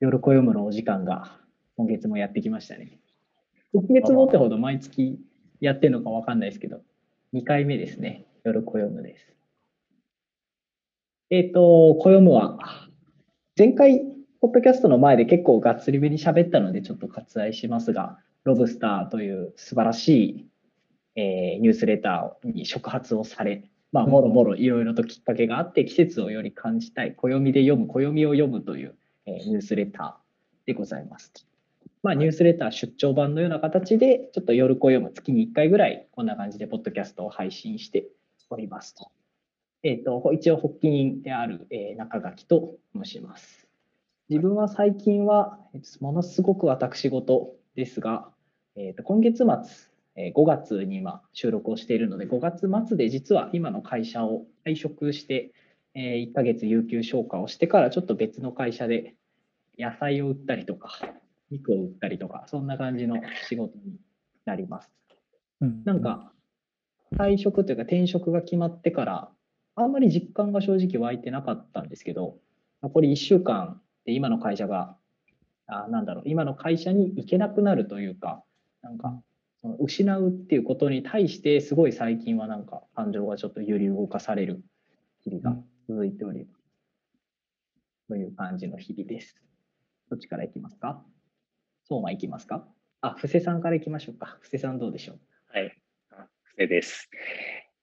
夜暦むのお時間が今月もやってきましたね。今月もってほど毎月やってるのかわかんないですけど、2回目ですね。夜暦むです。えっ、と、暦むは、前回、ポッドキャストの前で結構がっつりめに喋ったので、ちょっと割愛しますが、ロブスターという素晴らしい、えーニュースレターに触発をされ、まあ、もろもろいろいろときっかけがあって、季節をより感じたい、暦で読む、暦を読むという、ニュースレターでございます。まあ、ニュースレター出張版のような形で、ちょっと夜暦む月に1回ぐらい、こんな感じで、ポッドキャストを配信しておりますと。えっ、と、一応、発起人である、えー中垣と申します。自分は最近は、えっとものすごく私事ですが、えっと今月末、えー5月に今収録をしているので、5月末で実は今の会社を退職して、え1ヶ月有給消化をしてから、ちょっと別の会社で野菜を売ったりとか、肉を売ったりとか、そんな感じの仕事になります。うんなんか、退職というか転職が決まってから、あんまり実感が正直湧いてなかったんですけど、残り1週間で今の会社が、あなんだろう、今の会社に行けなくなるというか、なんか、その失うっていうことに対して、すごい最近はなんか感情がちょっと揺り動かされる日々が続いております。という感じの日々です。どっちからいきますか？相馬いきますか？あ、布施さんからいきましょうか。布施さんどうでしょう？はい。布施です。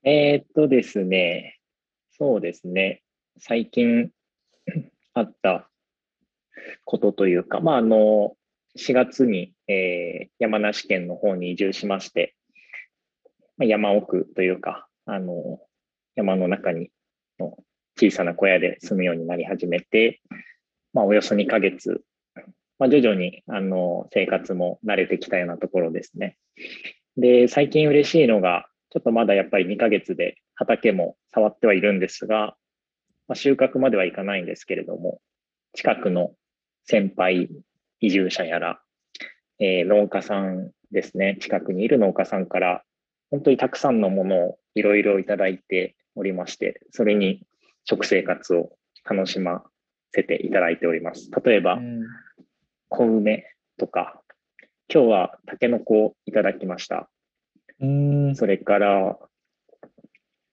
えーっとですね、そうですね、最近 あったことというか、まあ、あの、4月に、えー山梨県の方に移住しまして、まあ、山奥というか、あの、山の中にの小さな小屋で住むようになり始めて、まあ、およそ2ヶ月、まあ、徐々に、あの、生活も慣れてきたようなところですね。で、最近嬉しいのが、ちょっとまだやっぱり2ヶ月で畑も触ってはいるんですが、まあ、収穫まではいかないんですけれども、近くの先輩移住者やら、えー農家さんですね、近くにいる農家さんから、本当にたくさんのものをいろいろいただいておりまして、それに食生活を楽しませていただいております。例えば、小梅とか、今日はタケノコをいただきました。うん。それから、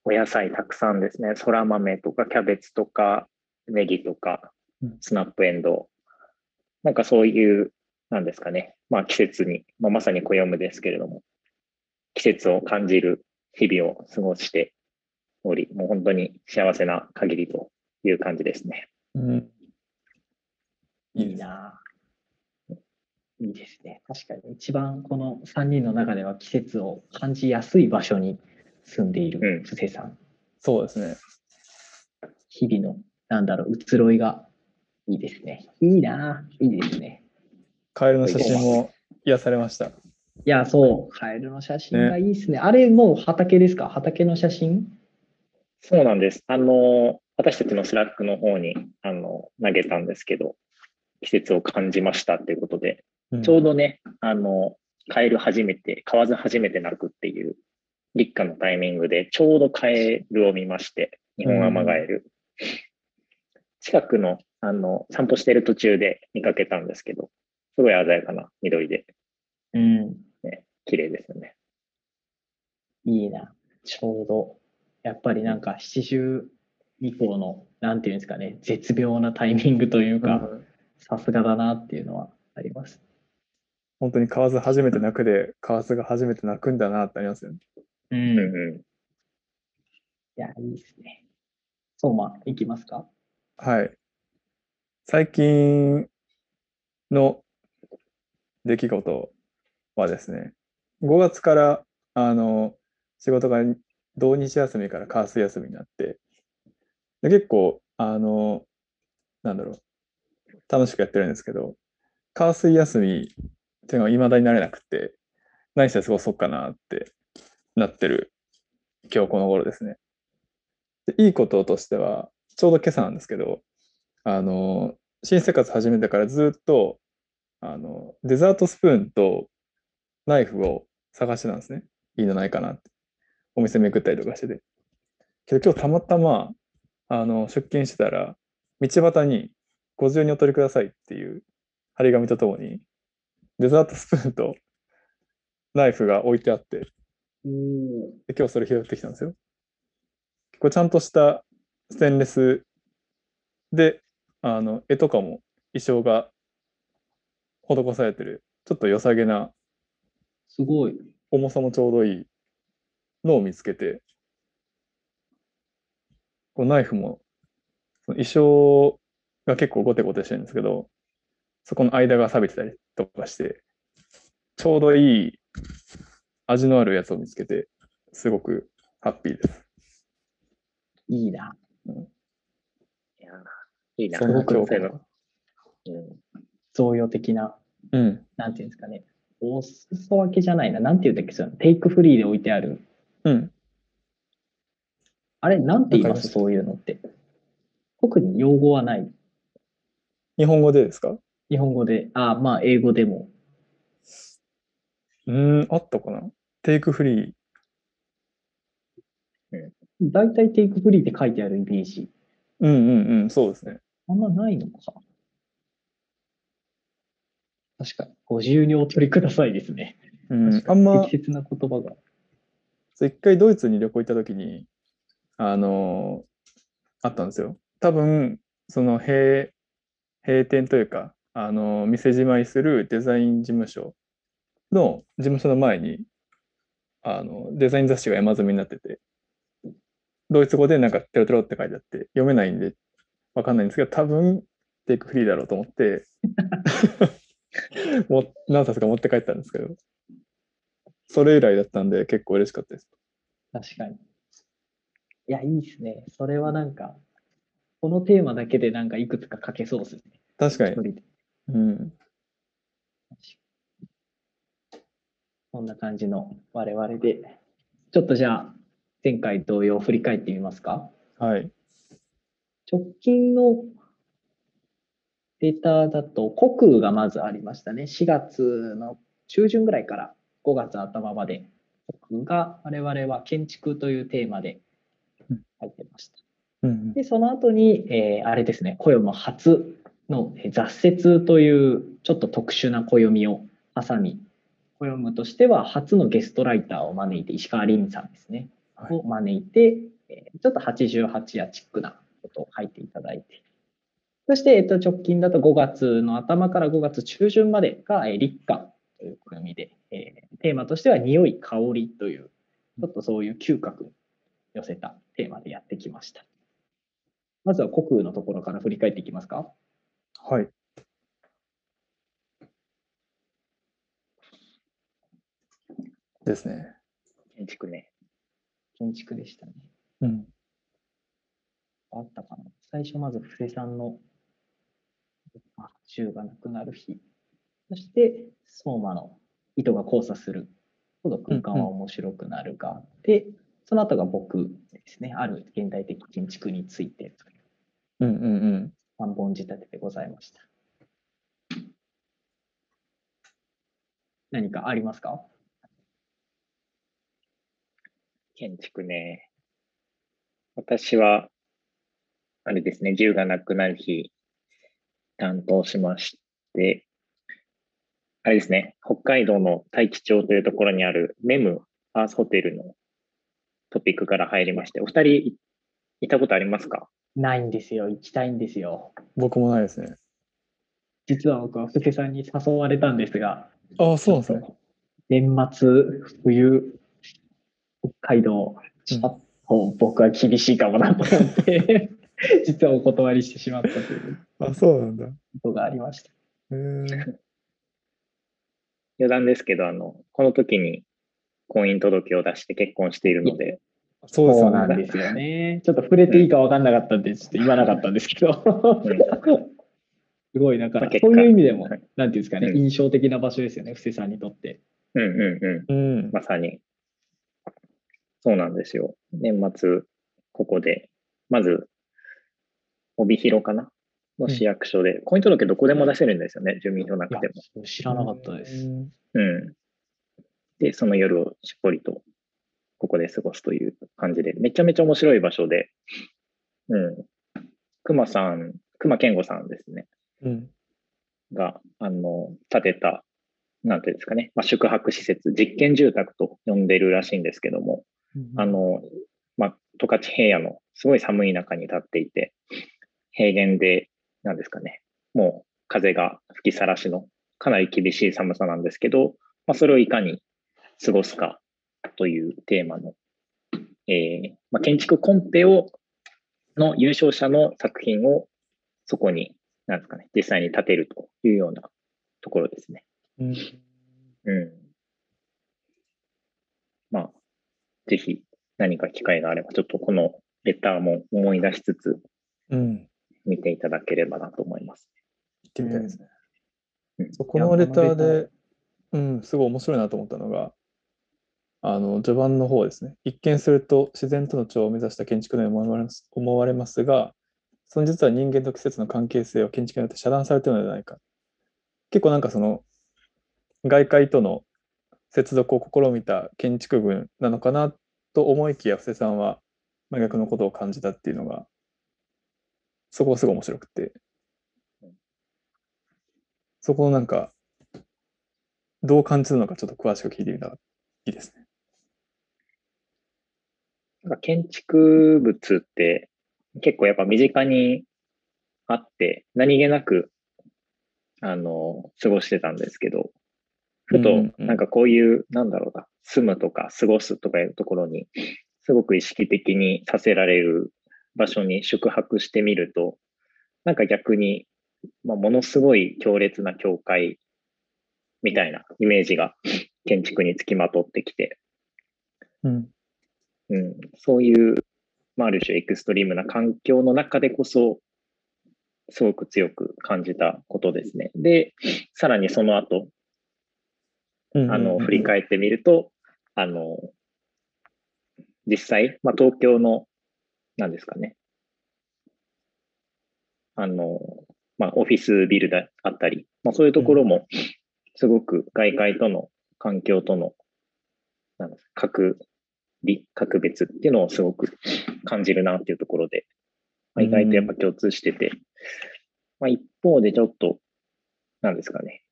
お野菜たくさんですね。そら豆とかキャベツとかネギとかうんスナップエンドウ。なんかそういう、なんですかね。まあ季節に、まあ、まさに暦ですけれども、季節を感じる日々を過ごしており、もう本当に幸せな限りという感じですね。うん。いいなぁいいですね。確かに一番この3人の中では季節を感じやすい場所に住んでいるうん布施さん。そうですね。日々の、なんだろう、移ろいがいいですね。いいなぁいいですね。カエルの写真も癒されました。いや、そう、カエルの写真がいいですね。あれ、もう畑ですか？畑の写真？そうなんです。あの、私たちの Slack の方に、あの、投げたんですけど、季節を感じましたっていうことで、うんちょうどね、あの、カエル初めて、買わず初めて鳴くっていう、立夏のタイミングで、ちょうどカエルを見まして、日本アマガエル。近くの、あの、散歩してる途中で見かけたんですけど、すごい鮮やかな緑で、うん。ね、綺麗ですよね。いいな。ちょうど、やっぱりなんか七十以降の、なんていうんですかね、絶妙なタイミングというか、うんさすがだなっていうのはあります。本当に河津初めて泣くで、河津が初めて泣くんだなってありますよね。う。うんんうん。いや、いいですね。相馬、いきますか？はい。最近の出来事はですね、5月からあの仕事が土日休みから火水休みになって、で結構、あの、なんだろう、楽しくやってるんですけど、火水休みっていうのは未だになれなくて、何して過ごそうかなってなってる今日この頃ですね。でいいこととしては、ちょうど今朝なんですけど、あの、新生活始めてからずっと、あの、デザートスプーンとナイフを探してたんですね。いいのないかなって。お店巡ったりとかしてて。けど今日たまたま、あの、出勤してたら、道端にご自由にお取りくださいっていう張り紙とともに、デザートスプーンとナイフが置いてあって、で今日それ拾ってきたんですよ。結構ちゃんとしたステンレスで、あの絵とかも衣装が施されてる、ちょっと良さげな、すごい。重さもちょうどいいのを見つけて、こうナイフも、その衣装が結構ゴテゴテしてるんですけど、そこの間が錆びてたりとかして、ちょうどいい味のあるやつを見つけて、すごくハッピーです。いいな。いやいいな。そんな今日そういうのうん贈与的な、うん。なんていうんですかね。お裾分けじゃないな。なんて言うんだっけそのテイクフリーで置いてある。うん。あれ、なんて言います？そういうのって。特に用語はない。日本語でですか？日本語で。あ、まあ、英語でも。うーん、あったかな？テイクフリー。大体テイクフリーって書いてあるイメージ。うんうんうん、そうですね。あんまないのか。確かに。ご自由にお取りくださいですね。うんあんま、適切な言葉が。そう一回ドイツに旅行行った時に、あのーあったんですよ。多分、その閉、閉店というか、あのー店じまいするデザイン事務所の事務所の前に、あの、デザイン雑誌が山積みになってて、ドイツ語でなんかテロテロって書いてあって、読めないんでわかんないんですけど、多分、テイクフリーだろうと思って、もう何冊か持って帰ったんですけど、それ以来だったんで結構嬉しかったです。確かに。いや、いいですね。それはなんか、このテーマだけでなんかいくつか書けそうですね。確かに。うん。こんな感じの我々で。ちょっとじゃあ、前回同様振り返ってみますか？はい。直近のデータだと、国空がまずありましたね。4月の中旬ぐらいから5月頭まで、国空が我々は建築というテーマで入ってました。うんで、その後に、えーあれですね、暦初のえー雑雪というちょっと特殊な暦を挟み、暦としては初のゲストライターを招いて、石川凛さんですね、はいを招いて、えーちょっと88夜チックなことを書いていただいて、そして、えっと、直近だと5月の頭から5月中旬までが、えー立夏という暦で、えーテーマとしては匂い、香りという、ちょっとそういう嗅覚に寄せたテーマでやってきました。まずは国空のところから振り返っていきますか。はい。ですね。建築ね。建築でしたね。うん。あったかな。最初まず布施さんのあ銃がなくなる日。そして相馬の糸が交差するほど空間は面白くなるがあって、その後が僕ですね。ある現代的建築についてといううんうんうん。3本仕立てでございました。何かありますか？建築ね。私は、あれですね、銃がなくなる日、担当しまして、あれですね、北海道の大樹町というところにあるメムアースホテルのトピックから入りまして、お二人い行ったことありますか？ないんですよ。行きたいんですよ。僕もないですね。実は僕は布施さんに誘われたんですが、ああ、そうなんですね。年末、冬、北海道、ちょっと僕は厳しいかもなと思って、実はお断りしてしまったというあ、そうなんだ。へことがありました。え。余談ですけど、あの、この時に婚姻届を出して結婚しているので、そうなんね。ですよね。ちょっと触れていいか分かんなかったんで、ちょっと言わなかったんですけど、すごい、なんかそういう意味でも、はいなんていうんですかね、うん印象的な場所ですよね、布施さんにとって。うんうんうん。うん。まさに。そうなんですよ。年末、ここで、まず、帯広かな？の市役所で、婚姻届どこでも出せるんですよね、住民票ないくやても。、知らなかったです。うん。で、その夜をしっぽりと、ここで過ごすという感じで、めちゃめちゃ面白い場所で、うん。熊さん、熊健吾さんですね。うん。が、あの、建てた、なんていうんですかね、まあ、宿泊施設、実験住宅と呼んでるらしいんですけども、あの、まあ、十勝平野のすごい寒い中に立っていて、平原で、なんですかね、もう風が吹きさらしのかなり厳しい寒さなんですけど、まあ、それをいかに過ごすかというテーマの、えーまあ、建築コンペをの優勝者の作品をそこに、なんですかね、実際に建てるというようなところですね。うん。うん。まあ、ぜひ何か機会があれば、ちょっとこのレターも思い出しつつうん。見ていただければなと思います。行ってみたいですね。うんそうこのレターで、うん、すごい面白いなと思ったのが、あの、序盤の方ですね。一見すると自然との調和を目指した建築のように思われますが、その実は人間と季節の関係性は建築によって遮断されているのではないか。結構なんかその、外界との接続を試みた建築群なのかなと思いきや、布施さんは真逆のことを感じたっていうのが、そこがすごい面白くて。そこをなんか、どう感じるのかちょっと詳しく聞いてみたらいいですね。なんか建築物って結構やっぱ身近にあって、何気なく、あの、過ごしてたんですけど、ふとなんかこういう、なんだろうな、住むとか過ごすとかいうところに、すごく意識的にさせられる場所に宿泊してみると、なんか逆に、まあ、ものすごい強烈な境界みたいなイメージが建築につきまとってきて、うん。うん、そういう、まあ、ある種エクストリームな環境の中でこそ、すごく強く感じたことですね。で、さらにその後、あの、振り返ってみると、あの、実際、まあ、東京の、なんですかね、あの、まあ、オフィスビルだあったり、まあ、そういうところも、すごく外界との環境との、なんですか格離、格別っていうのをすごく感じるなっていうところで、まあ、意外とやっぱ共通してて、まあ、一方でちょっと、なんですかね、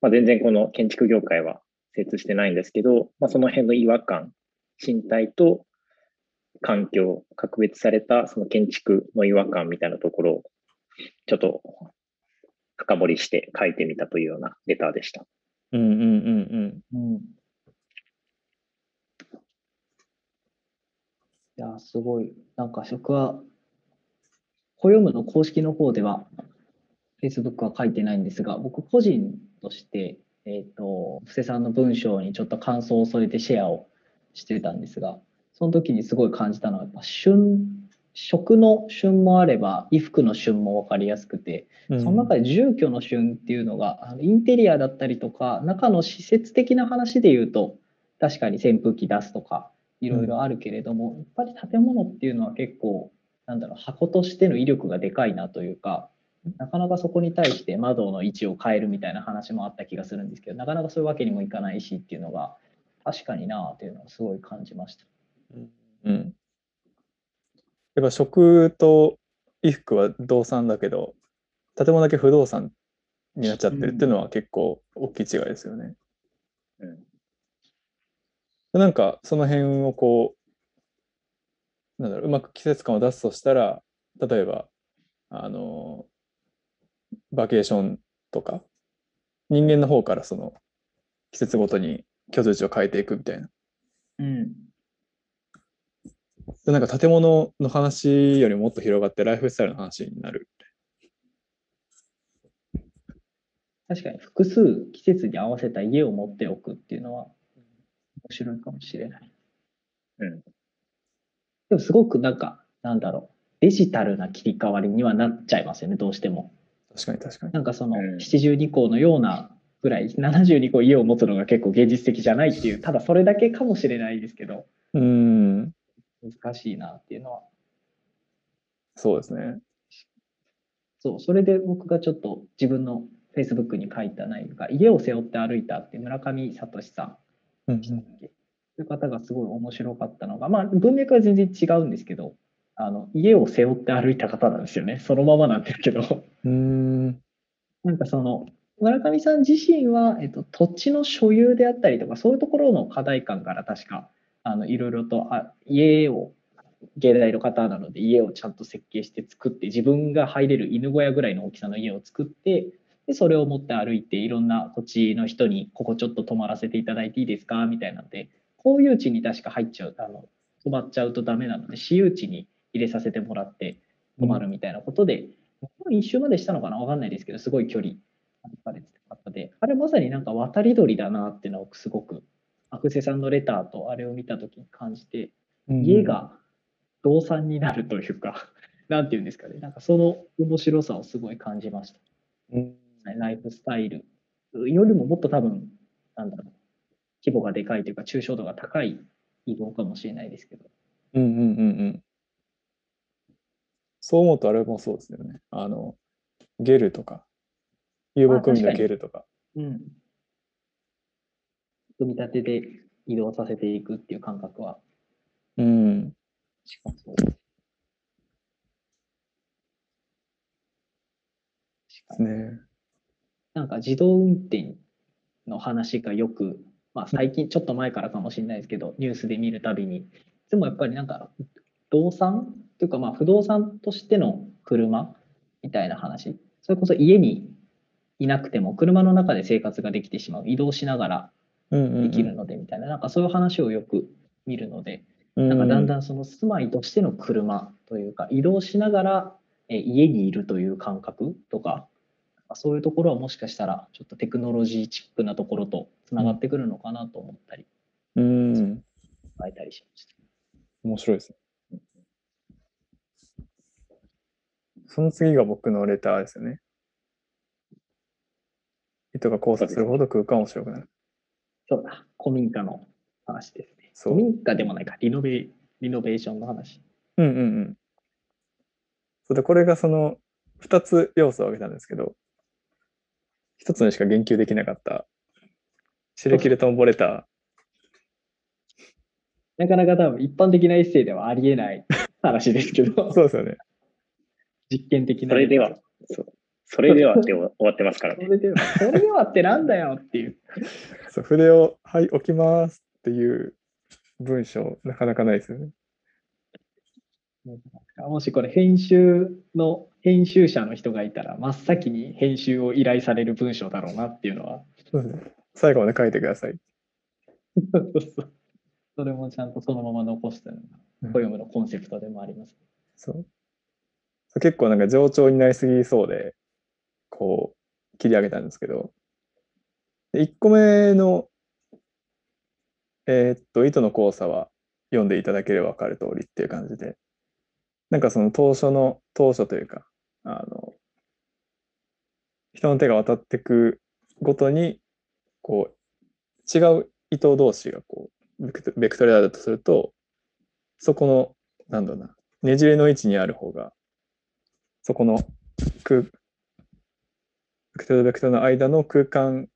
まあ、全然この建築業界は精通してないんですけど、まあ、その辺の違和感、身体と環境、格別されたその建築の違和感みたいなところを、ちょっと深掘りして書いてみたというようなレターでした。うんうんうんうん。うん。いや、すごい。なんか、僕は、コヨムの公式の方では、Facebook は書いてないんですが、僕個人として、えっ、と、布施さんの文章にちょっと感想を添えてシェアをしてたんですが、その時にすごい感じたのは、やっぱ旬、食の旬もあれば、衣服の旬も分かりやすくて、うんその中で住居の旬っていうのが、インテリアだったりとか、中の施設的な話で言うと、確かに扇風機出すとか、いろいろあるけれども、やっぱり建物っていうのは結構、なんだろう、箱としての威力がでかいなというか、なかなかそこに対して窓の位置を変えるみたいな話もあった気がするんですけど、なかなかそういうわけにもいかないしっていうのが、確かになあというのをすごい感じました。うん。やっぱ食と衣服は動産だけど、建物だけ不動産になっちゃってるっていうのは結構大きい違いですよね。うんなんかその辺をこう、なんだろう、うまく季節感を出すとしたら、例えば、あの、バケーションとか、人間の方からその季節ごとに居住地を変えていくみたいな。うん。でなんか建物の話よりももっと広がってライフスタイルの話になる。確かに複数季節に合わせた家を持っておくっていうのは面白いかもしれない。うん。でもすごくなんか、なんだろう、デジタルな切り替わりにはなっちゃいますよね、どうしても。確かに確かに。なんかそのうん72校のようなぐらい、72校家を持つのが結構現実的じゃないっていう、ただそれだけかもしれないですけど、うーん、難しいなっていうのは。そうですね。そう、それで僕がちょっと自分の Facebook に書いた内容が、家を背負って歩いたって村上聡さんうんでしたっけそういう方がすごい面白かったのが、まあ文脈は全然違うんですけど、あの家を背負って歩いた方なんですよね。そのままなんですけど。うんなんかその、村上さん自身は、えっと、土地の所有であったりとか、そういうところの課題感から確か、あの、いろいろと、あ、家を、芸大の方なので家をちゃんと設計して作って自分が入れる犬小屋ぐらいの大きさの家を作ってでそれを持って歩いていろんな土地の人にここちょっと泊まらせていただいていいですか？みたいなので公有地に確か入っちゃうあの泊まっちゃうとダメなので私有地に入れさせてもらって泊まるみたいなことで、一周までしたのかな？わかんないですけどすごい距離歩かれてた方であれまさになんか渡り鳥だなっていうのをすごくアクセさんのレターとあれを見た時に感じて家が動産になるというか、なんていうんですかね、なんかその面白さをすごい感じました。うんライフスタイルよりももっと多分、なんだろう、規模がでかいというか、抽象度が高い移動かもしれないですけど。うんうんうんうん。そう思うとあれもそうですよね。あの、ゲルとか、遊牧民のゲルとか。うん。組み立てで移動させていくっていう感覚はうん。近そう。確かにね。なんか自動運転の話がよく、まあ、最近ちょっと前からかもしれないですけどニュースで見るたびに。いつもやっぱりなんか動産というかまあ不動産としての車みたいな話。それこそ家にいなくても車の中で生活ができてしまう。移動しながらできるのでみたいな。なんかそういう話をよく見るのでうんなんかだんだんその住まいとしての車というか移動しながらえ家にいるという感覚とかそういうところはもしかしたらちょっとテクノロジーチックなところとつながってくるのかなと思ったりうん。考えたりしました。面白いですね。その次が僕のレターですよね。人が交差するほど空間面白くなる。そうだ、古民家の話ですね。古民家でもないか、リノベリノベーションの話。うんうんうん。そうで、これがその2つ要素を挙げたんですけど、1つにしか言及できなかった、シレキルトンボレタなかなか多分一般的なエッセイではありえない話ですけどー。、そうですよね。実験的な。それでは、そうそれではって終わってますからね。それでは、それではってなんだよっていう。そう筆を、はい、置きますっていう文章、なかなかないですよね。もしこれ編集の編集者の人がいたら真っ先に編集を依頼される文章だろうなっていうのは。そうですね最後まで書いてください。それもちゃんとそのまま残したのがうんポのコンセプトでもあります。そう。そう結構なんか冗長になりすぎそうで、こう、切り上げたんですけど、で1個目の、えーっと、糸の交差は読んでいただければ分かる通りっていう感じで、なんかその当初の、当初というか、あの、人の手が渡ってくごとに、こう、違う糸同士がこう、ベクトベクトルだとすると、そこの、なんだろうな、ねじれの位置にある方が、そこの空、ベクトルとベクトルの間の空間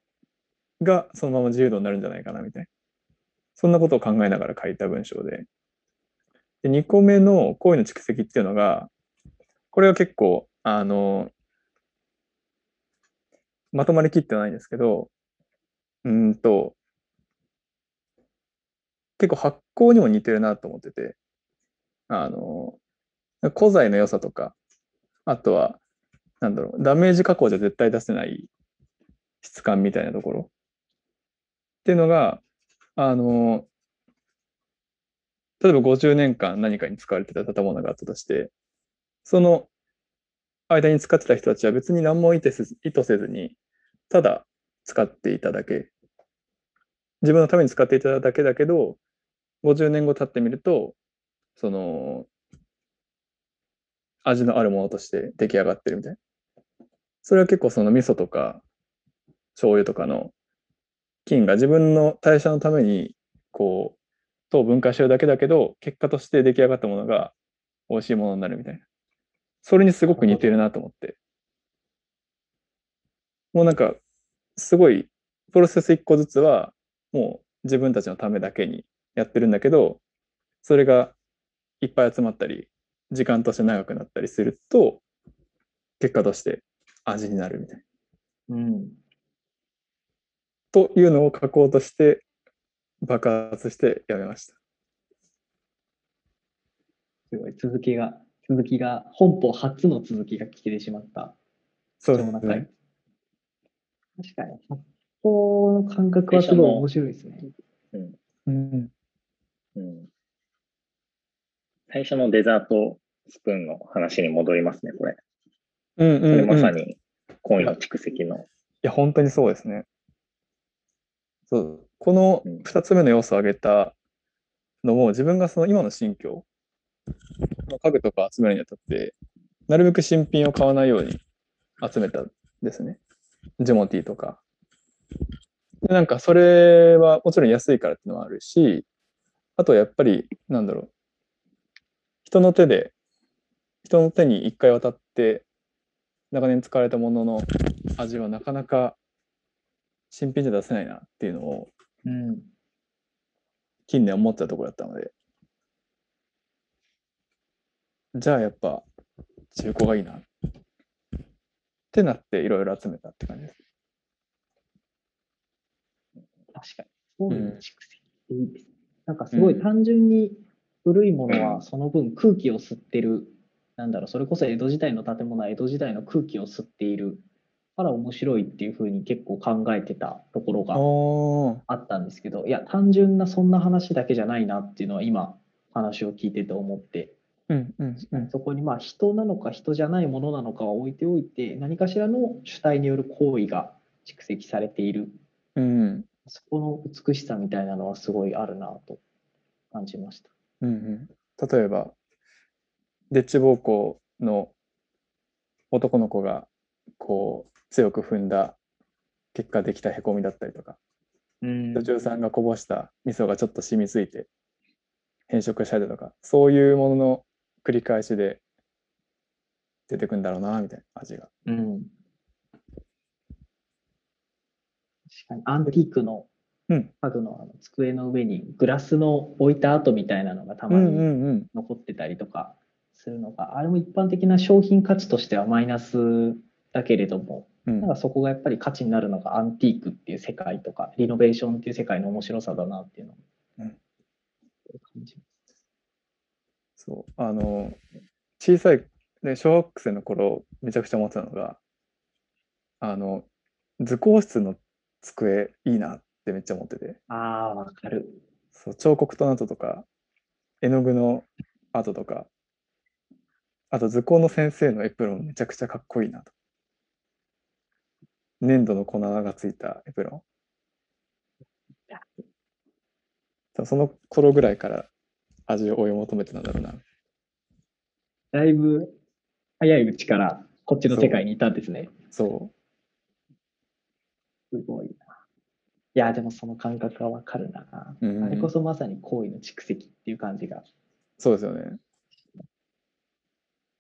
がそのまま自由度になるんじゃないかなみたいな。そんなことを考えながら書いた文章で。で、2個目の行為の蓄積っていうのが、これは結構、あの、まとまりきってないんですけど、うんと、結構発酵にも似てるなと思ってて、あの、古材の良さとか、あとは、なんだろう、ダメージ加工じゃ絶対出せない質感みたいなところっていうのが、あの、例えば50年間何かに使われてた建物があったとして、その間に使ってた人たちは別に何も意図せず意図せずに、ただ使っていただけ、自分のために使っていただけだけど、50年後経ってみると、その、味のあるものとして出来上がってるみたいな。それは結構その味噌とか醤油とかの菌が自分の代謝のためにこう糖を分解してるだけだけど結果として出来上がったものが美味しいものになるみたいな。それにすごく似てるなと思って。もうなんかすごいプロセス一個ずつはもう自分たちのためだけにやってるんだけどそれがいっぱい集まったり時間として長くなったりすると結果として味になるみたいな。うん。というのを書こうとして、爆発してやめました。すごい、続きが、続きが、本邦初の続きが聞けてしまった。そうですね。確かに、発泡の感覚はすごい面白いですね。うん。うん。最初のデザートスプーンの話に戻りますね、これ。うんうん、これうん。いまさに、コインの蓄積の。や、本当にそうですね。そう。このうん2つ目の要素を挙げたのも、自分がその今の心境、まあ家具とか集めるにあたって、なるべく新品を買わないように集めたんですね。ジモティーとか。でなんかそれはもちろん安いからっていうのもあるし、あとやっぱり、なんだろう。人の手で、人の手に一回渡って、長年使われたものの味はなかなか新品じゃ出せないなっていうのをうん。近年思ってたところだったので、じゃあやっぱ中古がいいなってなっていろいろ集めたって感じです。確かに。そういううん蓄積っていいですね。なんかすごい単純に古いものはその分空気を吸ってる、なんだろう、それこそ江戸時代の建物は江戸時代の空気を吸っているから面白いっていうふうに結構考えてたところがあったんですけど、いや、単純なそんな話だけじゃないなっていうのは今話を聞いてて思って、うんうんうん。そこにまあ人なのか人じゃないものなのかは置いておいて、何かしらの主体による行為が蓄積されている、うん。そこの美しさみたいなのはすごいあるなと感じました。うんうん。例えばデッチ暴行の男の子がこう強く踏んだ結果できたへこみだったりとかうん女中さんがこぼした味噌がちょっと染みついて変色したりとかそういうものの繰り返しで出てくんだろうなみたいな味が。うん。確かにアンティークのうん家具のあの机の上にグラスの置いた跡みたいなのがたまに残ってたりとかするのが、あれも一般的な商品価値としてはマイナスだけれども、うん。なんかそこがやっぱり価値になるのがアンティークっていう世界とか、リノベーションっていう世界の面白さだなっていうのをうん。感じます。そう。あの小さいで小学生の頃めちゃくちゃ思ってたのがあの図工室の机いいなってめっちゃ思ってて。ああ、わかる。そう彫刻刀の跡とか絵の具の跡とかあと図工の先生のエプロンめちゃくちゃかっこいいなと粘土の粉がついたエプロン？その頃ぐらいから味を追い求めてたんだろうなだいぶ早いうちからこっちの世界にいたんですね。そすごいな。いや、でもその感覚はわかるな。う、うんあれこそまさに行為の蓄積っていう感じが。そうですよね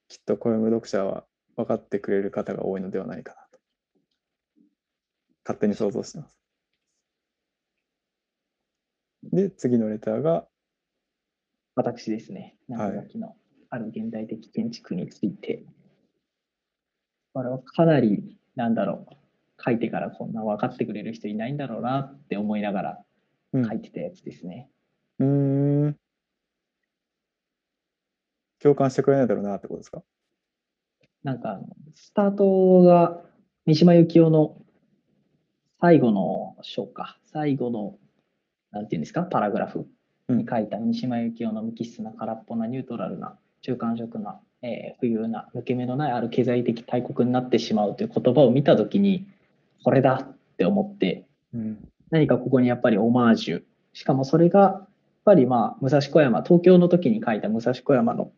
きっと小読者は分かってくれる方が多いのではないかなと勝手に想像してます。で次のレターが私ですね、はい。長崎のある現代的建築について、これはかなり、なんだろう、書いてからこんな分かってくれる人いないんだろうなって思いながらうん。書いてたやつですね。うーん。共感してくれないだろうなってことですか？なんかスタートが三島由紀夫の最後の章か、最後の、なんていうんですか、パラグラフ。に書いた三島由紀夫の無機質な空っぽなニュートラルな中間色な、えー、浮遊な抜け目のないある経済的大国になってしまうという言葉を見たときにこれだって思ってうん。何かここにやっぱりオマージュ。しかもそれがやっぱりまあ武蔵小山東京の時に書いた武蔵小山の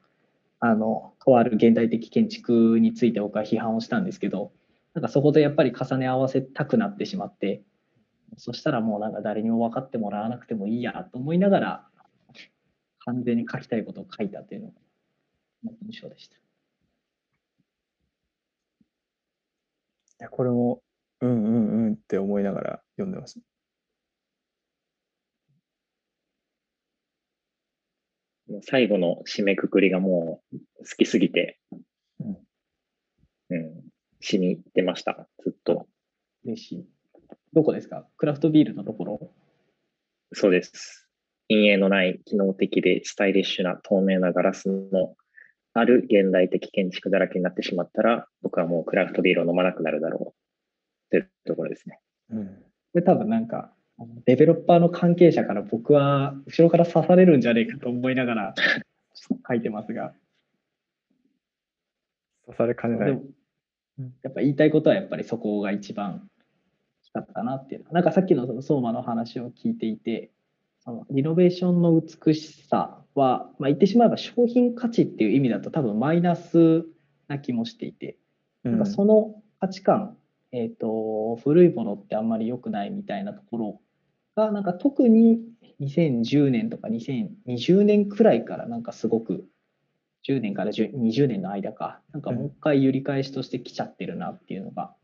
あのとある現代的建築について僕は批判をしたんですけどなんかそこでやっぱり重ね合わせたくなってしまってそしたらもうなんか誰にも分かってもらわなくてもいいやと思いながら完全に書きたいことを書いたというのが印象でした。いやこれもうんうんうんって思いながら読んでましたもう最後の締めくくりがもう好きすぎて、うん。うん、しに行ってました、ずっと。嬉しい。どこですか？クラフトビールのところ？そうです。陰影のない機能的でスタイリッシュな透明なガラスのある現代的建築だらけになってしまったら、僕はもうクラフトビールを飲まなくなるだろうというところですね。うん。これ多分なんか、あのデベロッパーの関係者から僕は後ろから刺されるんじゃねえかと思いながら書いてますが、刺されかねない。やっぱ言いたいことはやっぱりそこが一番大きかったなっていう。なんかさっきのその相馬の話を聞いていて、そのリノベーションの美しさは、まあ、言ってしまえば商品価値っていう意味だと多分マイナスな気もしていて、うんなんかその価値観、えっ、と、古いものってあんまり良くないみたいなところが、なんか特に2010年とか2020年くらいからなんかすごく、10年から10 20年の間か、なんかもう一回揺り返しとして来ちゃってるなっていうのが、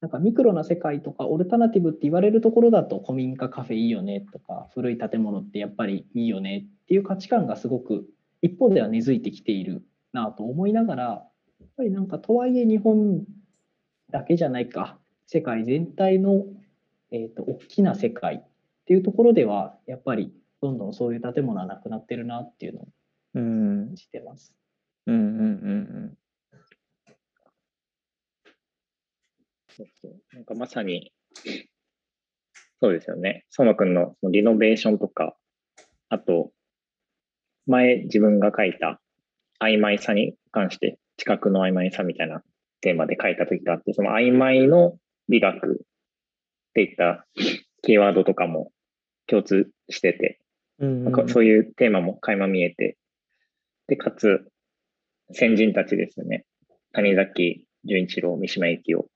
なんかミクロな世界とかオルタナティブって言われるところだと古民家カフェいいよねとか古い建物ってやっぱりいいよねっていう価値観がすごく一方では根付いてきているなと思いながらやっぱりなんかとはいえ日本だけじゃないか。世界全体の、えー、と大きな世界っていうところではやっぱりどんどんそういう建物はなくなってるなっていうのをうん感じてます。うんうんうんそうそうなんかまさに、そうですよね。相馬くんのリノベーションとか、あと、前自分が書いた曖昧さに関して、知覚の曖昧さみたいなテーマで書いた時があって、その曖昧の美学っていったキーワードとかも共通してて、うんなんかそういうテーマも垣間見えて、で、かつ、先人たちですよね。谷崎潤一郎、三島由紀夫。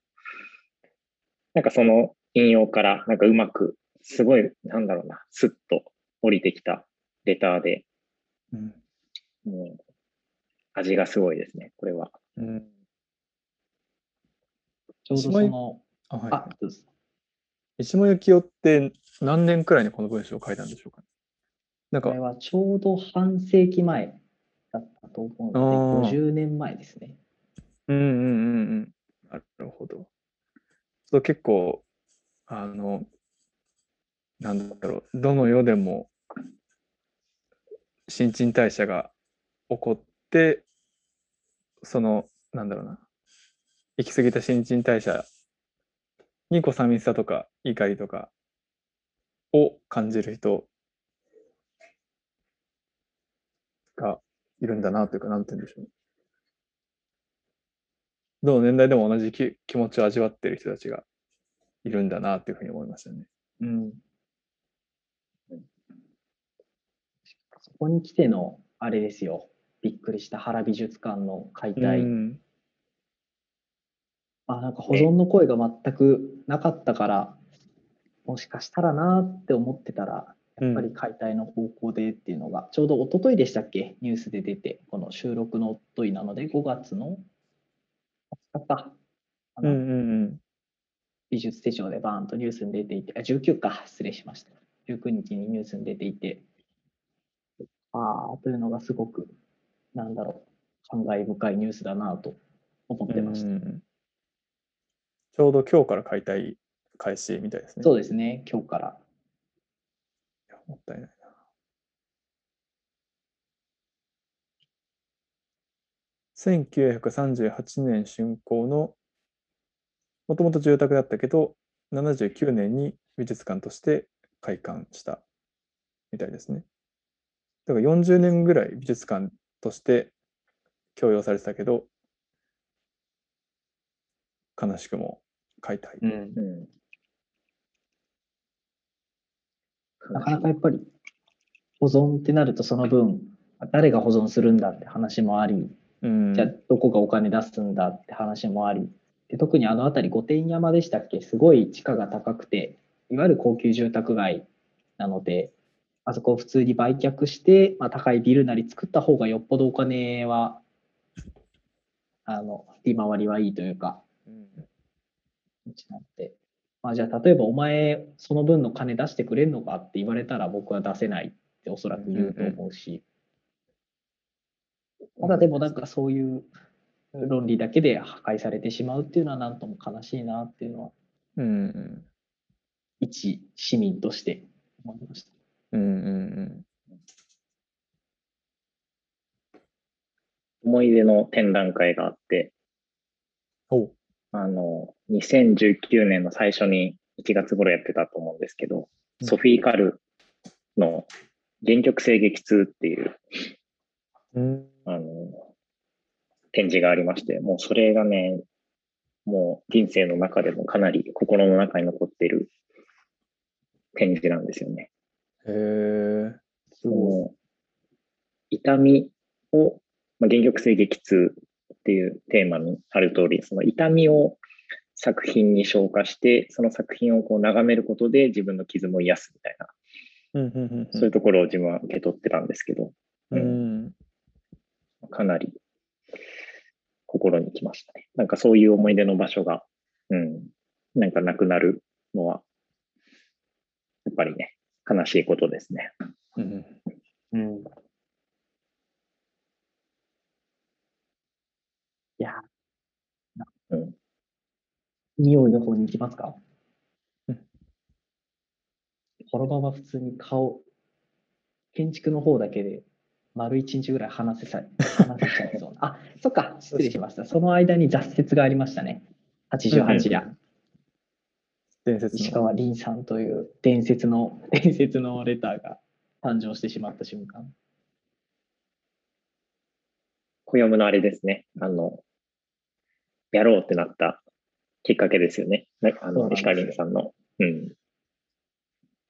なんかその引用から、なんかうまく、すごい、なんだろうな、スッと降りてきたレターで、うんもう、味がすごいですね、これは。うんちょうどその、あはいあ、どうぞ石森幸夫って何年くらいにこの文章を書いたんでしょうかなんかこれはちょうど半世紀前だったと思うので、あー50年前ですね。うんうんうんうん。なるほど。そう結構、あの、なんだろう、どの世でも新陳代謝が起こって、その、なんだろうな、行き過ぎた新陳代謝にこう寂しさとか怒りとかを感じる人がいるんだなというか、なんて言うんでしょう。どの年代でも同じき気持ちを味わっている人たちがいるんだなというふうに思いましたね。うん。そこに来ての、あれですよ。びっくりした原美術館の解体。うんあ、なんか保存の声が全くなかったから、もしかしたらなって思ってたら、やっぱり解体の方向でっていうのが、ちょうど一昨日でしたっけ？ニュースで出て、この収録の一昨日なので、5月の20日か。あのうんうんうん美術手帳でバーンとニュースに出ていて、あ、19か、失礼しました。19日にニュースに出ていて、ああ、というのがすごく、なんだろう、感慨深いニュースだなと思ってました。うんうんうんちょうど今日から解体開始みたいですね。そうですね、今日から。もったいないな。1938年竣工のもともと住宅だったけど79年に美術館として開館したみたいですね。だから40年ぐらい美術館として供用されてたけど悲しくも解体。うんうん。なかなかやっぱり保存ってなるとその分誰が保存するんだって話もあり、うん。じゃあどこがお金出すんだって話もありで特にあの辺り御殿山でしたっけ？すごい地価が高くていわゆる高級住宅街なのであそこを普通に売却して、まあ、高いビルなり作った方がよっぽどお金はあの利回りはいいというかうん。うちなんて。まあ、じゃあ、例えばお前、その分の金出してくれるのかって言われたら僕は出せないっておそらく言うと思うし。ただでもなんかそういう、論理だけで破壊されてしまうっていうのはなんとも悲しいなっていうのは、うんうん一市民として思いました。うんうん思い出の展覧会があって、あの、2019年の最初に1月頃やってたと思うんですけど、うんソフィー・カルの原曲性激痛っていう、うんあの、展示がありまして、もうそれがね、もう人生の中でもかなり心の中に残っている展示なんですよね。へえ。その痛みを、まあ、原曲性激痛っていうテーマにある通り、その痛みを作品に消化して、その作品をこう眺めることで自分の傷も癒すみたいな、うんうんうんそういうところを自分は受け取ってたんですけど、うん。うんかなり心にきましたね。なんかそういう思い出の場所が、うん、なんかなくなるのは、やっぱりね、悲しいことですね。うんうん。いや、うん。匂いの方に行きますか？うんこのまま普通に顔、建築の方だけで丸一日ぐらい話せさ、話せちゃいそうな。あ、そっか、失礼しました。その間に雑説がありましたね。88夜。伝説の。石川凛さんという伝説の、伝説のレターが誕生してしまった瞬間。小読むのあれですね。あの、やろうってなったきっかけですよね。ねあの、そうなんです石川凛さんの、うん、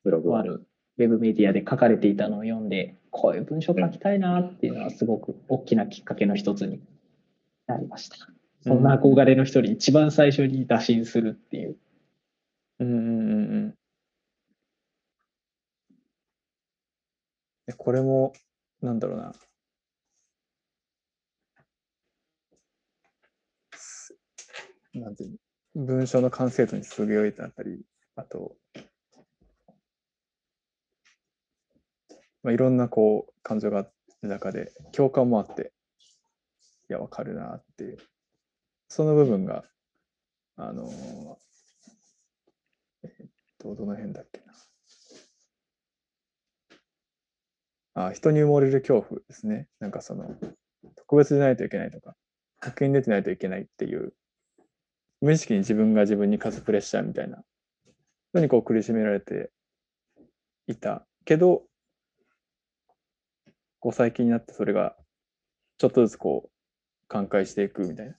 ブログは。とあるウェブメディアで書かれていたのを読んで、こういう文章書きたいなっていうのはすごく大きなきっかけの一つになりました。そんな憧れの人に一番最初に打診するっていう。うんうんうんうん。えこれも、なんだろうな。すなんていうの？文章の完成度に優れてあったり、あと、まあ、いろんなこう感情がある中で共感もあって、いや、わかるなっていう、その部分が、あのえっと、どの辺だっけな。あ、人に埋もれる恐怖ですね。なんかその、特別でないといけないとか、確認出てないといけないっていう、無意識に自分が自分に課すプレッシャーみたいな、のにこう苦しめられていた。けど、こう最近になってそれがちょっとずつこう寛解していくみたいな。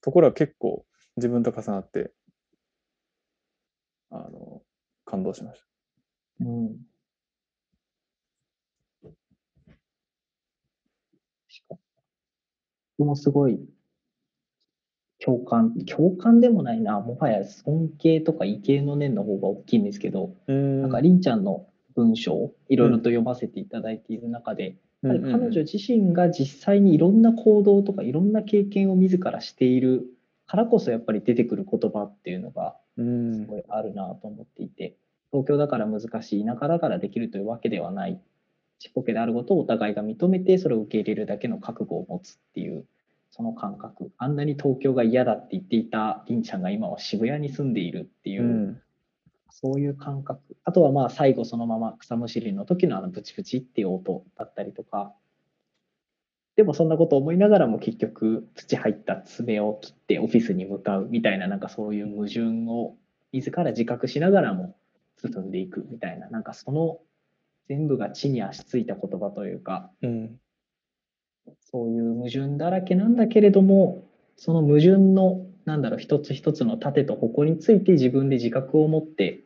ところは結構自分と重なってあの感動しました。うん。僕もすごい共感、共感でもないな、もはや尊敬とか畏敬の念の方が大きいんですけど、ん。なんか、りんちゃんの文章をいろいろと読ませていただいている中で、やはり彼女自身が実際にいろんな行動とかいろんな経験を自らしているからこそやっぱり出てくる言葉っていうのがうん。すごいあるなと思っていて、東京だから難しい、田舎だからできるというわけではない、ちっぽけであることをお互いが認めて、それを受け入れるだけの覚悟を持つっていう、その感覚、あんなに東京が嫌だって言っていたりんちゃんが今は渋谷に住んでいるっていうう、ん。そういう感覚。あとはまあ最後そのまま草むしりの時のあのブチブチっていう音だったりとか、でもそんなこと思いながらも結局土入った爪を切ってオフィスに向かうみたいななんかそういう矛盾を自ら自覚しながらも進んでいくみたいななんかその全部が地に足ついた言葉というかうんそういう矛盾だらけなんだけれどもその矛盾のなんだろう一つ一つの盾と矛について自分で自覚を持って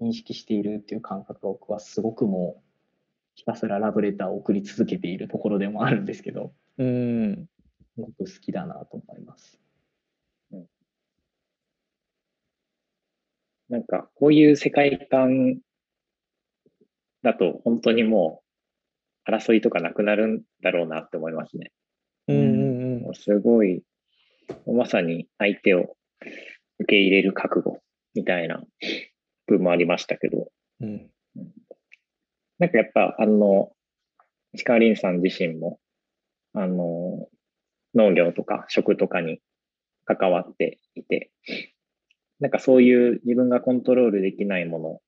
認識しているっていう感覚が僕はすごくもうひたすらラブレターを送り続けているところでもあるんですけどうんすごく好きだなと思います。なんか、こういう世界観だと、本当にもう、争いとかなくなるんだろうなって思いますね。うんうんもうすごい、まさに相手を受け入れる覚悟みたいな部分もありましたけど、うん。なんかやっぱ、あの、石川凛さん自身も、あの、農業とか食とかに関わっていて、なんかそういう自分がコントロールできないものっ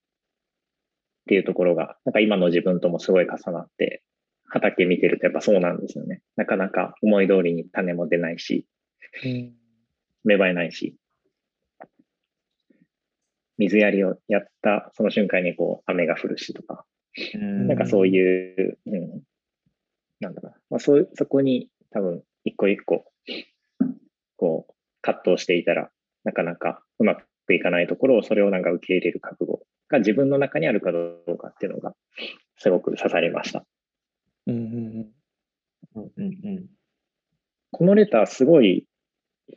ていうところが、なんか今の自分ともすごい重なって、畑見てるとやっぱそうなんですよね。なかなか思い通りに種も出ないし、芽生えないし、水やりをやったその瞬間にこう雨が降るしとか、なんかそういう、うん、なんだろうな、まあ、そうそこに多分一個一個、こう、葛藤していたら、なかなかうまくいかないところを、それをなんか受け入れる覚悟が自分の中にあるかどうかっていうのが、すごく刺さりました。うんうんうんうんうん。このレターすごい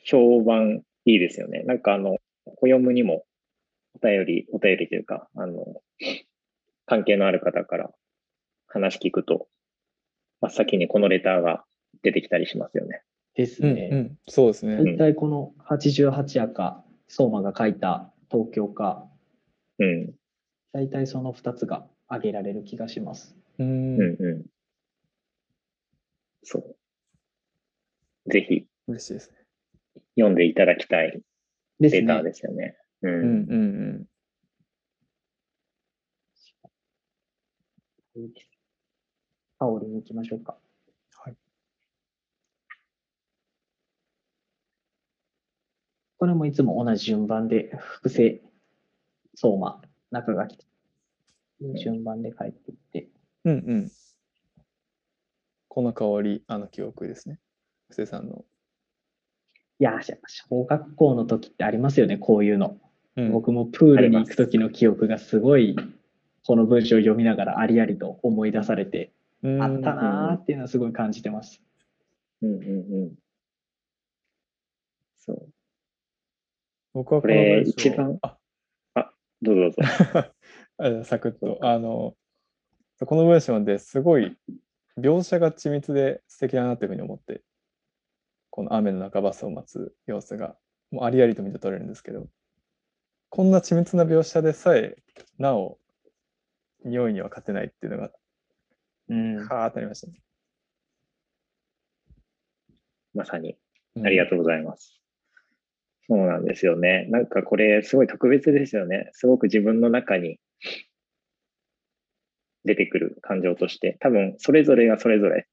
評判いいですよね。なんかあの、小読むにもお便り、お便りというか、あの、関係のある方から話聞くと、真っ先にこのレターが出てきたりしますよね。ですうん。うんうね。ん、そうですね。大体この88夜か、相馬が書いた東京か、うん、大体その2つが挙げられる気がします。うんうん、うん。そう。ぜひ嬉しいですね。読んでいただきたいですレターね。ですよね。う。うんんうんいいです香りに行きましょうか。はい。これもいつも同じ順番で、複製、相馬、中垣順番で書いていって、うん。うんうん。この香り、あの記憶ですね。布施さんの。いや、小学校の時ってありますよね、こういうの。うん僕もプールに行く時の記憶がすごい、この文章を読みながらありありと思い出されて、うんあったなーっていうのはすごい感じてます。うん、うん、うん。そう。僕はこれの文章一番あどうぞどうぞ。あサクッと。あの、この文章ですごい描写が緻密で素敵だなというふうに思って、この雨の中バスを待つ様子が、もうありありと見て取れるんですけど、こんな緻密な描写でさえ、なお、匂いには勝てないっていうのが、うん。はーってなりましたね。まさに。うんありがとうございます。そうなんですよね。なんかこれすごい特別ですよね。すごく自分の中に出てくる感情として、多分それぞれがそれぞれ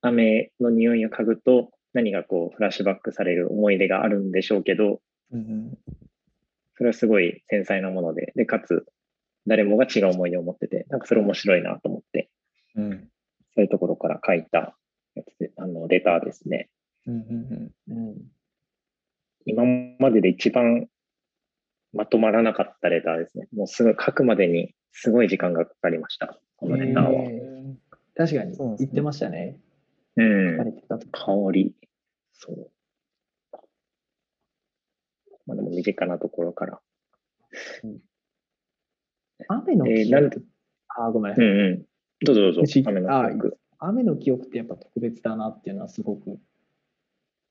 雨の匂いを嗅ぐと何がこうフラッシュバックされる思い出があるんでしょうけど、うんそれはすごい繊細なもので、で、かつ誰もが違う思い出を持ってて、なんかそれ面白いなと思って、うんうんそういうところから書いたやつで、あの、レターですね。うんうんうん。今までで一番まとまらなかったレターですね。もうすぐ書くまでにすごい時間がかかりました。このレターは。え確かに言ってましたね。うん書か。れてたと香り。そう。まあでも身近なところから。雨のえーなん記憶。あー、ごめんなさい。うんうん。どうぞどうぞ。雨のあ記憶。雨の記憶ってやっぱ特別だなっていうのはすごく。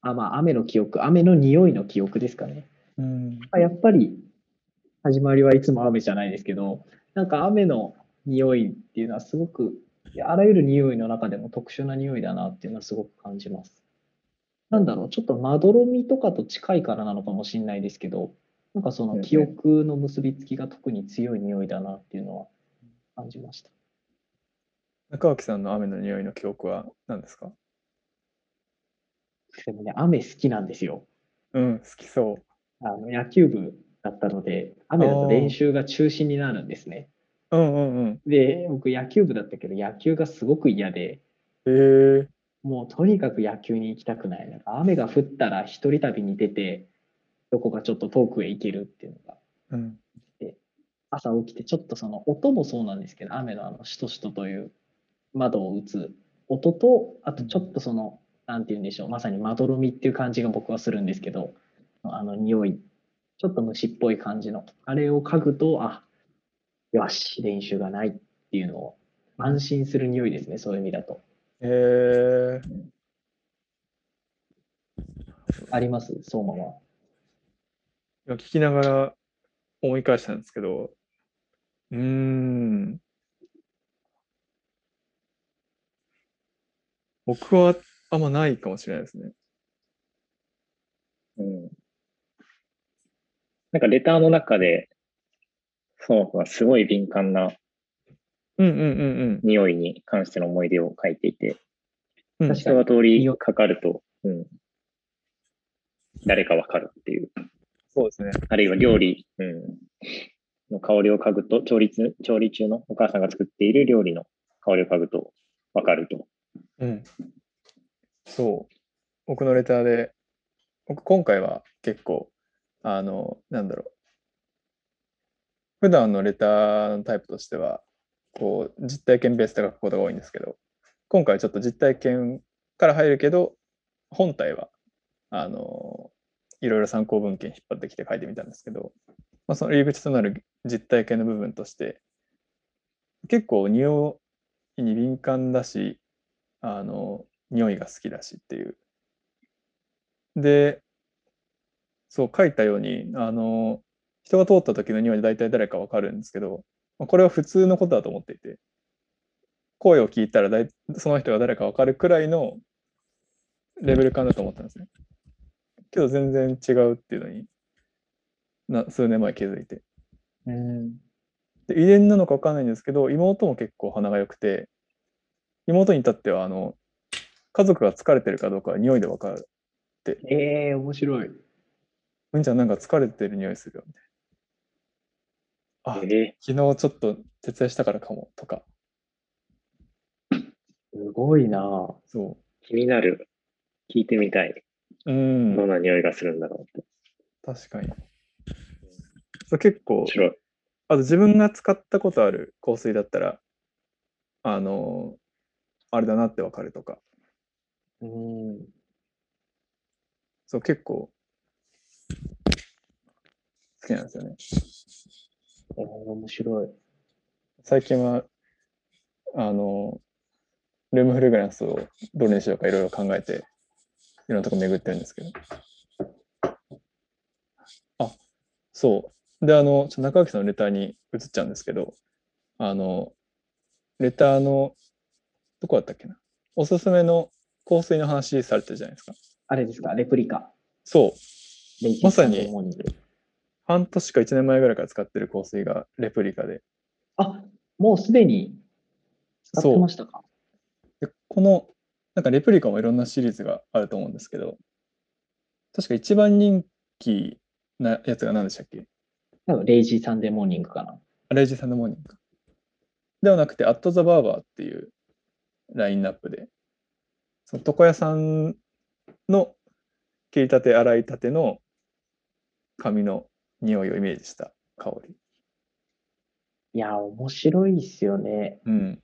あ、まあ、雨の記憶、雨の匂いの記憶ですかね。うんあやっぱり始まりはいつも雨じゃないですけど、なんか雨の匂いっていうのはすごく、あらゆる匂いの中でも特殊な匂いだなっていうのはすごく感じます。なんだろう、ちょっとまどろみとかと近いからなのかもしれないですけど、なんかその記憶の結びつきが特に強い匂いだなっていうのは感じました。中脇さんの雨の匂いの記憶は何ですか？でもね、雨好きなんですよ。うん、好きそう。あの野球部だったので、雨だと練習が中止になるんですね。うんうんうん。で、僕野球部だったけど、野球がすごく嫌で、えー、もうとにかく野球に行きたくない。なんか雨が降ったら一人旅に出て、どこかちょっと遠くへ行けるっていうのが、うん。朝起きてちょっとその音もそうなんですけど、雨のあのしとしとという窓を打つ音と、あとちょっとその、なんて言うんでしょう、まさにまどろみっていう感じが僕はするんですけど、あの匂い、ちょっと虫っぽい感じの、あれを嗅ぐと、あ、よし、練習がないっていうのを安心する匂いですね、そういう意味だと。えー、あります？相馬は。今聞きながら思い返したんですけど、うーん。僕はあんまないかもしれないですね。うん。なんかレターの中で、その子がすごい敏感なうんうんうん匂いに関しての思い出を書いていて、うん。確人が通りかかると、うん、誰かわかるっていう。そうですね。あるいは料理、うん、の香りを嗅ぐと、調理中調理中のお母さんが作っている料理の香りを嗅ぐとわかると。うん。そう。僕のレターで、僕今回は結構、あの、なんだろう。普段のレターのタイプとしては、こう、実体験ベースで書くことが多いんですけど、今回ちょっと実体験から入るけど、本体は、あの、いろいろ参考文献引っ張ってきて書いてみたんですけど、まあ、その入り口となる実体験の部分として、結構匂いに敏感だし、あの、匂いが好きだしっていう。で、そう書いたように、あの、人が通った時の匂いで大体誰かわかるんですけど、まあこれは普通のことだと思っていて、声を聞いたら大その人が誰かわかるくらいのレベル感だと思ったんですね。けど全然違うっていうのに、な数年前気づいて。うん。で遺伝なのかわかんないんですけど、妹も結構鼻が良くて、妹に至っては、あの、家族が疲れてるかどうかは匂いでわかる。ええ面白い。うんちゃんなんか疲れてる匂いするよ、みたいな。あ、昨え日ちょっと徹夜したからかも、とか。すごいなそ気になる。聞いてみたい。う。うんどん、な匂いがするんだろうって。確かに。そう結構。あと自分が使ったことある香水だったら、あの、あれだなってわかるとか。うん。そう、結構、好きなんですよね。えー面白い。最近は、あの、ルームフレグランスをどれにしようかいろいろ考えて、いろんなとこ巡ってるんですけど。あ、そう。で、あの、ちょ中垣さんのレターに移っちゃうんですけど、あの、レターの、どこだったっけな？おすすめの香水の話されてるじゃないですか。あれですか、レプリカ。そう。まさに半年か1年前ぐらいから使ってる香水がレプリカで。あ、もうすでに使ってましたか？でこの、なんかレプリカもいろんなシリーズがあると思うんですけど、確か一番人気なやつが何でしたっけ？多分 Lazy Sunday Morning かな。あ Lazy Sunday Morning か。ではなくて、アットザバーバーっていうラインナップで、その床屋さんの切りたて、洗いたての髪の匂いをイメージした香り。いや、面白いっすよね。うん。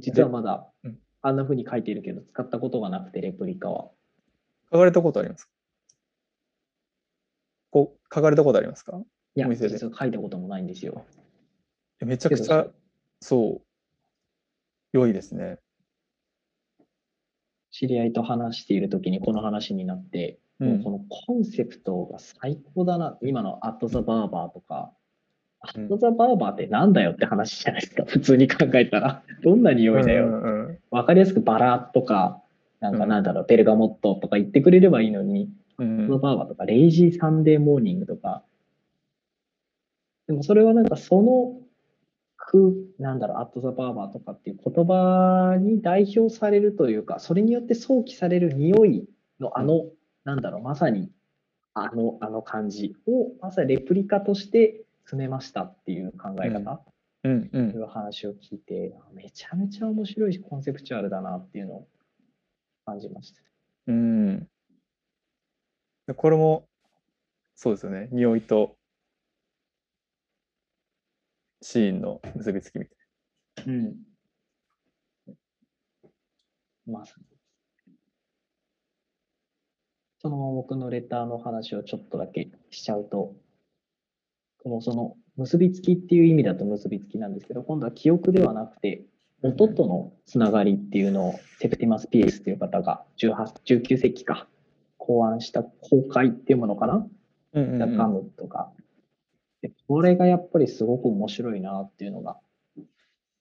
実はまだうんあんな風に書いてるけど、使ったことがなくて、レプリカは。書かれたことあります？かこう、書かれたことありますか？いや、お店で実は書いたこともないんですよ。えめちゃくちゃ、そう、良いですね。知り合いと話しているときにこの話になって、うんもうこ。のコンセプトが最高だな。今のアットザバーバーとか、アうんットザバーバーってなんだよって話じゃないですか。普通に考えたら。どんな匂いだよ。うんうんうんわかりやすくバラとか、なんかうんなんだろう、ベルガモットとか言ってくれればいいのに、うんアットザバーバーとか、レイジーサンデーモーニングとか、でもそれはなんかその空、なんだろう、アットザバーバーとかっていう言葉に代表されるというか、それによって想起される匂いのあの、なんだろう、まさにあの、あの感じを、まさにレプリカとして詰めましたっていう考え方、うんう。というん話を聞いて、あめちゃめちゃ面白いし、コンセプチュアルだなっていうのを感じました。うん。でこれも、そうですよね。匂いとシーンの結びつきみたいうん。まさに。その僕のレターの話をちょっとだけしちゃうと、このその結びつきっていう意味だと結びつきなんですけど、今度は記憶ではなくて、音とのつながりっていうのをセプティマス・ピエスという方が18 19世紀か考案した公開っていうものかな、な。うんザ・カムとか。でこれがやっぱりすごく面白いなっていうのが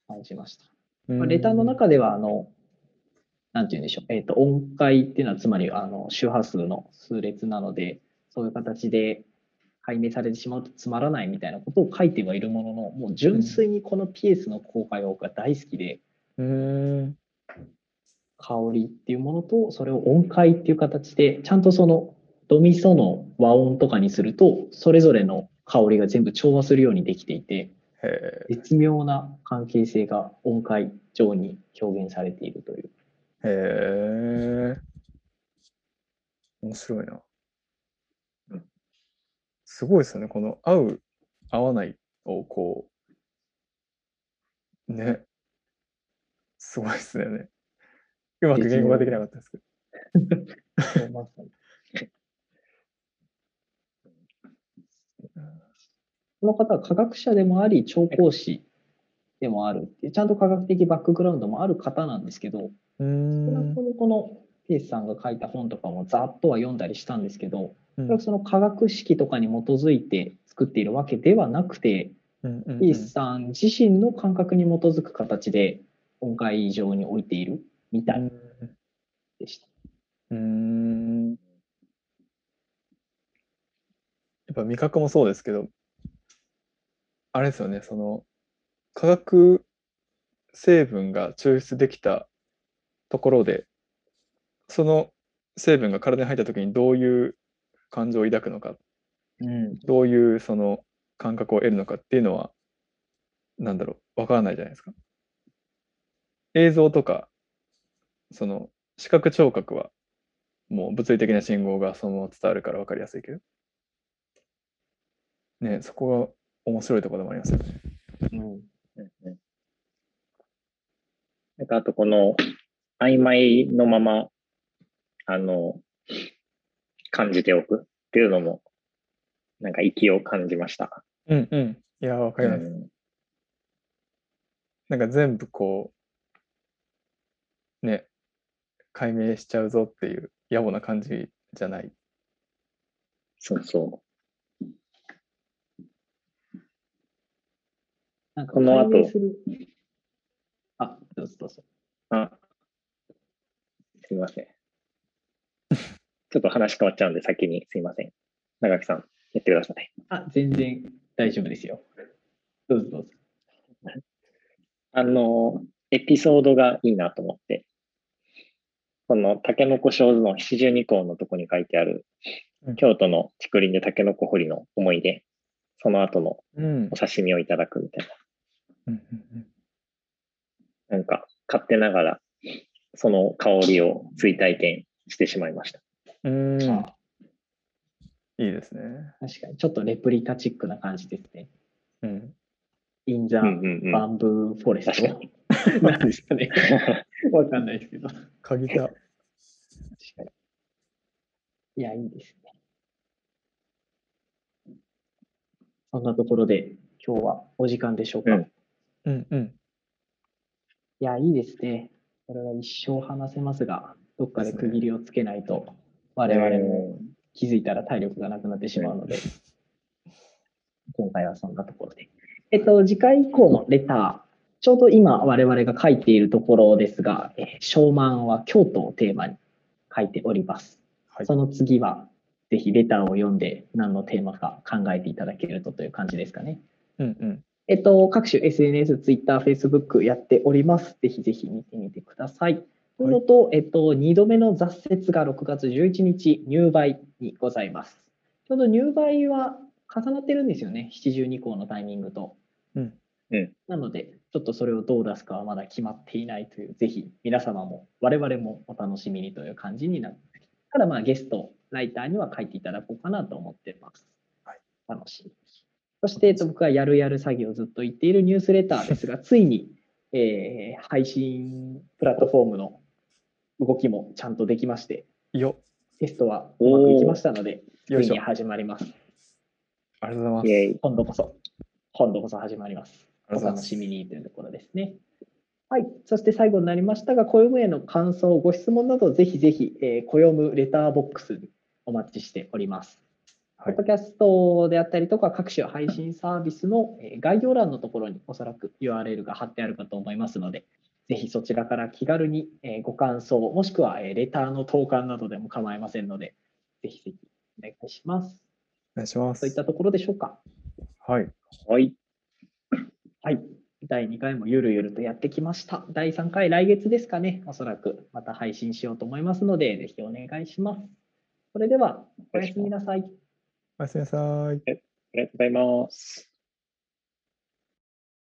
感じました。まあ、レターの中では、あの、なんて言うんでしょう、えっ、と、音階っていうのはつまり、あの、周波数の数列なので、そういう形で解明されてしまうとつまらないみたいなことを書いてはいるものの、もう純粋にこのピエスの公開が僕は大好きで、うーん。香りっていうものと、それを音階っていう形で、ちゃんとそのドミソの和音とかにすると、それぞれの香りが全部調和するようにできていて、へ絶妙な関係性が音階上に表現されているという。へえ。面白いな。すごいですよね。この合う、合わないをこう、ね。すごいですよね。うまく言語ができなかったですけど。この方は科学者でもあり、調香師でもあるっていう、ちゃんと科学的バックグラウンドもある方なんですけど、少なくんともこのピエスさんが書いた本とかもざっとは読んだりしたんですけど、うんその科学式とかに基づいて作っているわけではなくて、うんうんうんピエスさん自身の感覚に基づく形で音階上に置いているみたいでした。うーん。やっぱ味覚もそうですけど、あれですよね、その化学成分が抽出できたところで、その成分が体に入った時にどういう感情を抱くのか、うん、どういうその感覚を得るのかっていうのは、なんだろう、わからないじゃないですか。映像とか、その視覚聴覚はもう物理的な信号がそのまま伝わるから分かりやすいけど。ねそこが面白いところでもありますよね。うん、うんうんなんかあとこの曖昧のまま、あの、感じておくっていうのも、なんか息を感じました。うんうん。いや、わかります。うんなんか全部こう、ね、解明しちゃうぞっていう野暮な感じじゃない。そうそなんかこの後あ、どうぞどうぞ。う。あ、すみません。ちょっと話変わっちゃうんで先にすいません。長木さん、やってください。あ、全然大丈夫ですよ。どうぞどうぞ。あの、エピソードがいいなと思って、このタケノコ小図の七十二項のとこに書いてあるうん、京都の竹林でタケノコ掘りの思い出、その後のうんお。刺身をいただくみたいうんうんな、なんか勝手ながら、その香りを追体験してしまいました。うん。いいですね。確かに、ちょっとレプリカチックな感じですね。うん。インザ・うんうんうん。バンブーフォレス確かト。なんですかね。わかんないですけど。確鍵た。かに。いや、いいですね。そんなところで、今日はお時間でしょうか。うんうんうん。いや、いいですね。これは一生話せますが、どっかで区切りをつけないと、我々も気づいたら体力がなくなってしまうので、今回はそんなところで。えっと、次回以降のレター、ちょうど今我々が書いているところですが、えーは京都をテーマに書いております。はいその次は、ぜひレターを読んで何のテーマか考えていただけるとという感じですかね。うんうん。えっと、各種 SNS、Twitter、Facebook やっております。ぜひぜひ見てみてください。というのと、えっと、2度目の雑説が6月11日、入梅にございます。ちょうど入梅は重なってるんですよね、72項のタイミングと。うんうんなので、ちょっとそれをどう出すかはまだ決まっていないという、ぜひ皆様も我々もお楽しみにという感じになってただまあゲスト、ライターには書いていただこうかなと思ってます。はい、楽しみに。そして、えっと、僕がやるやる詐欺をずっと言っているニュースレターですが、ついに、えー配信プラットフォームの動きもちゃんとできまして、よテストはうまくいきましたので、つよいに始まります。ありがとうございます。今度こそ、今度こそ始まります。お楽しみにというところですね。はい。そして最後になりましたが、暦への感想、ご質問など、ぜひぜひ、えー、暦レターボックスにお待ちしております。はいポッドキャストであったりとか、各種配信サービスのえー概要欄のところにおそらく URL が貼ってあるかと思いますので、ぜひそちらから気軽にえーご感想、もしくはえーレターの投函などでも構いませんので、ぜひぜひお願いします。お願いしますといっ。たところでしょうか？はい。はい。はい。第2回もゆるゆるとやってきました。第3回、来月ですかね。おそらくまた配信しようと思いますので、ぜひお願いします。それでは、おやすみなさい。おやすみなさい。ありがとうございます。